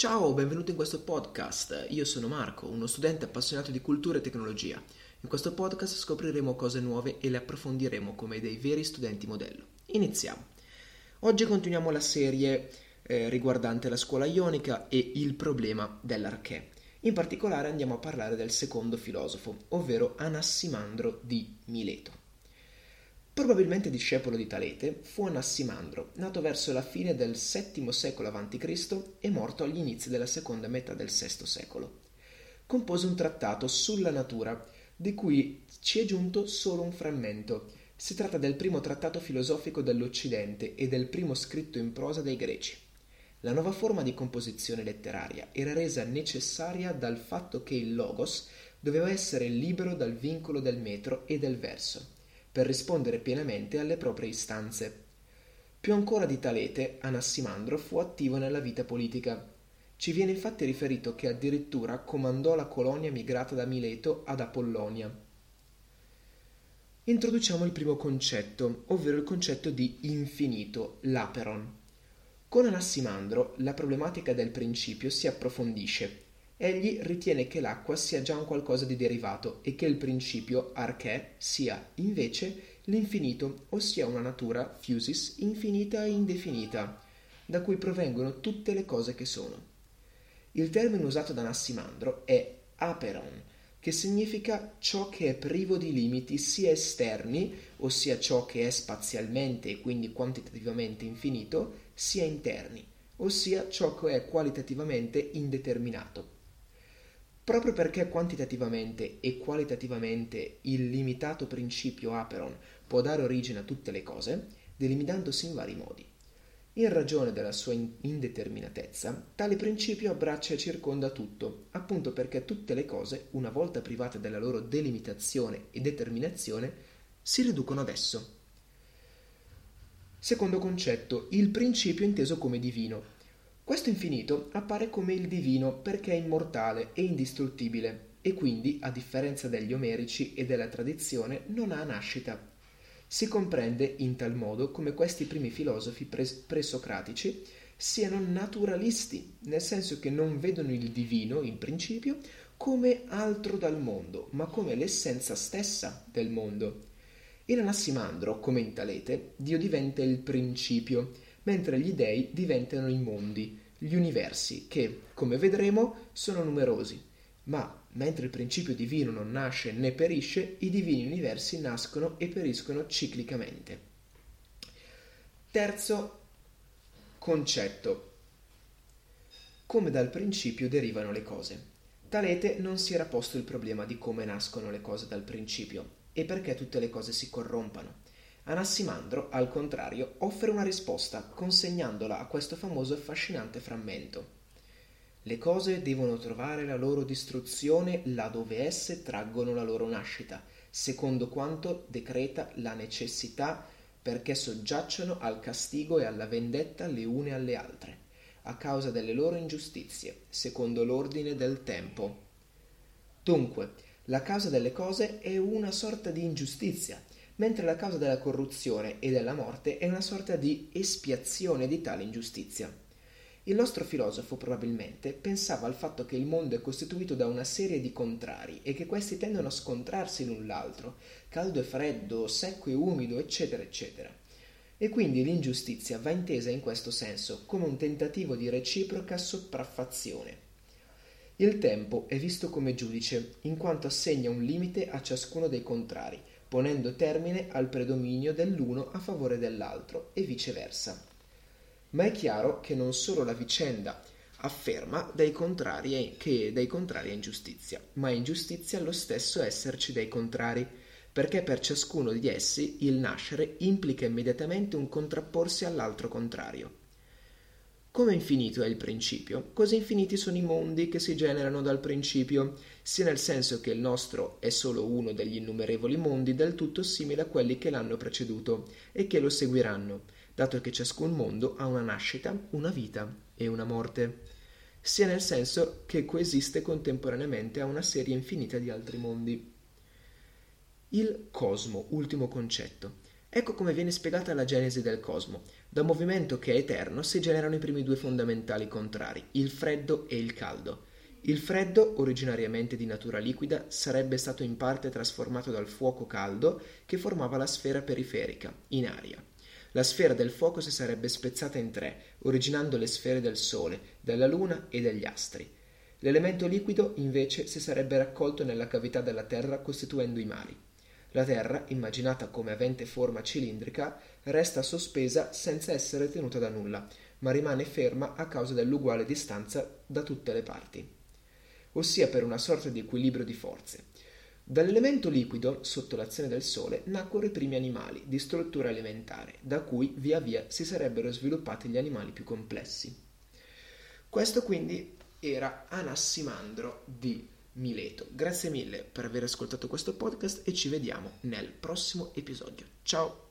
Ciao, benvenuto in questo podcast. Io sono Marco, uno studente appassionato di cultura e tecnologia. In questo podcast scopriremo cose nuove e le approfondiremo come dei veri studenti modello. Iniziamo. Oggi continuiamo la serie eh, riguardante la scuola ionica e il problema dell'archè. In particolare andiamo a parlare del secondo filosofo, ovvero Anassimandro di Mileto. Probabilmente discepolo di Talete, fu Anassimandro, nato verso la fine del VII secolo a.C. e morto agli inizi della seconda metà del VI secolo. Compose un trattato sulla natura, di cui ci è giunto solo un frammento. Si tratta del primo trattato filosofico dell'Occidente e del primo scritto in prosa dai greci. La nuova forma di composizione letteraria era resa necessaria dal fatto che il logos doveva essere libero dal vincolo del metro e del verso per rispondere pienamente alle proprie istanze. Più ancora di Talete, Anassimandro fu attivo nella vita politica. Ci viene infatti riferito che addirittura comandò la colonia migrata da Mileto ad Apollonia. Introduciamo il primo concetto, ovvero il concetto di infinito, l'aperon. Con Anassimandro la problematica del principio si approfondisce egli ritiene che l'acqua sia già un qualcosa di derivato e che il principio arché sia, invece, l'infinito, ossia una natura fusis infinita e indefinita, da cui provengono tutte le cose che sono. Il termine usato da Nassimandro è aperon, che significa ciò che è privo di limiti sia esterni, ossia ciò che è spazialmente e quindi quantitativamente infinito, sia interni, ossia ciò che è qualitativamente indeterminato. Proprio perché quantitativamente e qualitativamente il limitato principio Aperon può dare origine a tutte le cose, delimitandosi in vari modi. In ragione della sua indeterminatezza, tale principio abbraccia e circonda tutto, appunto perché tutte le cose, una volta private della loro delimitazione e determinazione, si riducono ad esso. Secondo concetto, il principio inteso come divino, questo infinito appare come il divino perché è immortale e indistruttibile e quindi, a differenza degli omerici e della tradizione, non ha nascita. Si comprende in tal modo come questi primi filosofi pres- presocratici siano naturalisti, nel senso che non vedono il divino, in principio, come altro dal mondo, ma come l'essenza stessa del mondo. In Anassimandro, come in Talete, Dio diventa il principio, mentre gli dei diventano i mondi, gli universi, che, come vedremo, sono numerosi, ma mentre il principio divino non nasce né perisce, i divini universi nascono e periscono ciclicamente. Terzo concetto. Come dal principio derivano le cose. Talete non si era posto il problema di come nascono le cose dal principio e perché tutte le cose si corrompano. Anassimandro, al contrario, offre una risposta, consegnandola a questo famoso e affascinante frammento. Le cose devono trovare la loro distruzione là dove esse traggono la loro nascita, secondo quanto decreta la necessità perché soggiacciono al castigo e alla vendetta le une alle altre, a causa delle loro ingiustizie, secondo l'ordine del tempo. Dunque, la causa delle cose è una sorta di ingiustizia, mentre la causa della corruzione e della morte è una sorta di espiazione di tale ingiustizia. Il nostro filosofo probabilmente pensava al fatto che il mondo è costituito da una serie di contrari e che questi tendono a scontrarsi l'un l'altro, caldo e freddo, secco e umido, eccetera, eccetera. E quindi l'ingiustizia va intesa in questo senso come un tentativo di reciproca sopraffazione. Il tempo è visto come giudice, in quanto assegna un limite a ciascuno dei contrari, ponendo termine al predominio dell'uno a favore dell'altro e viceversa. Ma è chiaro che non solo la vicenda afferma dei contrari che dei contrari è ingiustizia, ma è ingiustizia lo stesso esserci dei contrari, perché per ciascuno di essi il nascere implica immediatamente un contrapporsi all'altro contrario. Come infinito è il principio, così infiniti sono i mondi che si generano dal principio, sia nel senso che il nostro è solo uno degli innumerevoli mondi del tutto simile a quelli che l'hanno preceduto e che lo seguiranno, dato che ciascun mondo ha una nascita, una vita e una morte, sia nel senso che coesiste contemporaneamente a una serie infinita di altri mondi. Il cosmo, ultimo concetto, Ecco come viene spiegata la genesi del cosmo. Da un movimento che è eterno si generano i primi due fondamentali contrari, il freddo e il caldo. Il freddo, originariamente di natura liquida, sarebbe stato in parte trasformato dal fuoco caldo che formava la sfera periferica, in aria. La sfera del fuoco si sarebbe spezzata in tre, originando le sfere del Sole, della Luna e degli astri. L'elemento liquido, invece, si sarebbe raccolto nella cavità della Terra costituendo i mari. La Terra, immaginata come avente forma cilindrica, resta sospesa senza essere tenuta da nulla, ma rimane ferma a causa dell'uguale distanza da tutte le parti ossia per una sorta di equilibrio di forze. Dall'elemento liquido, sotto l'azione del Sole, nacquero i primi animali di struttura alimentare, da cui via via si sarebbero sviluppati gli animali più complessi. Questo quindi era Anassimandro di Mileto. Grazie mille per aver ascoltato questo podcast e ci vediamo nel prossimo episodio. Ciao!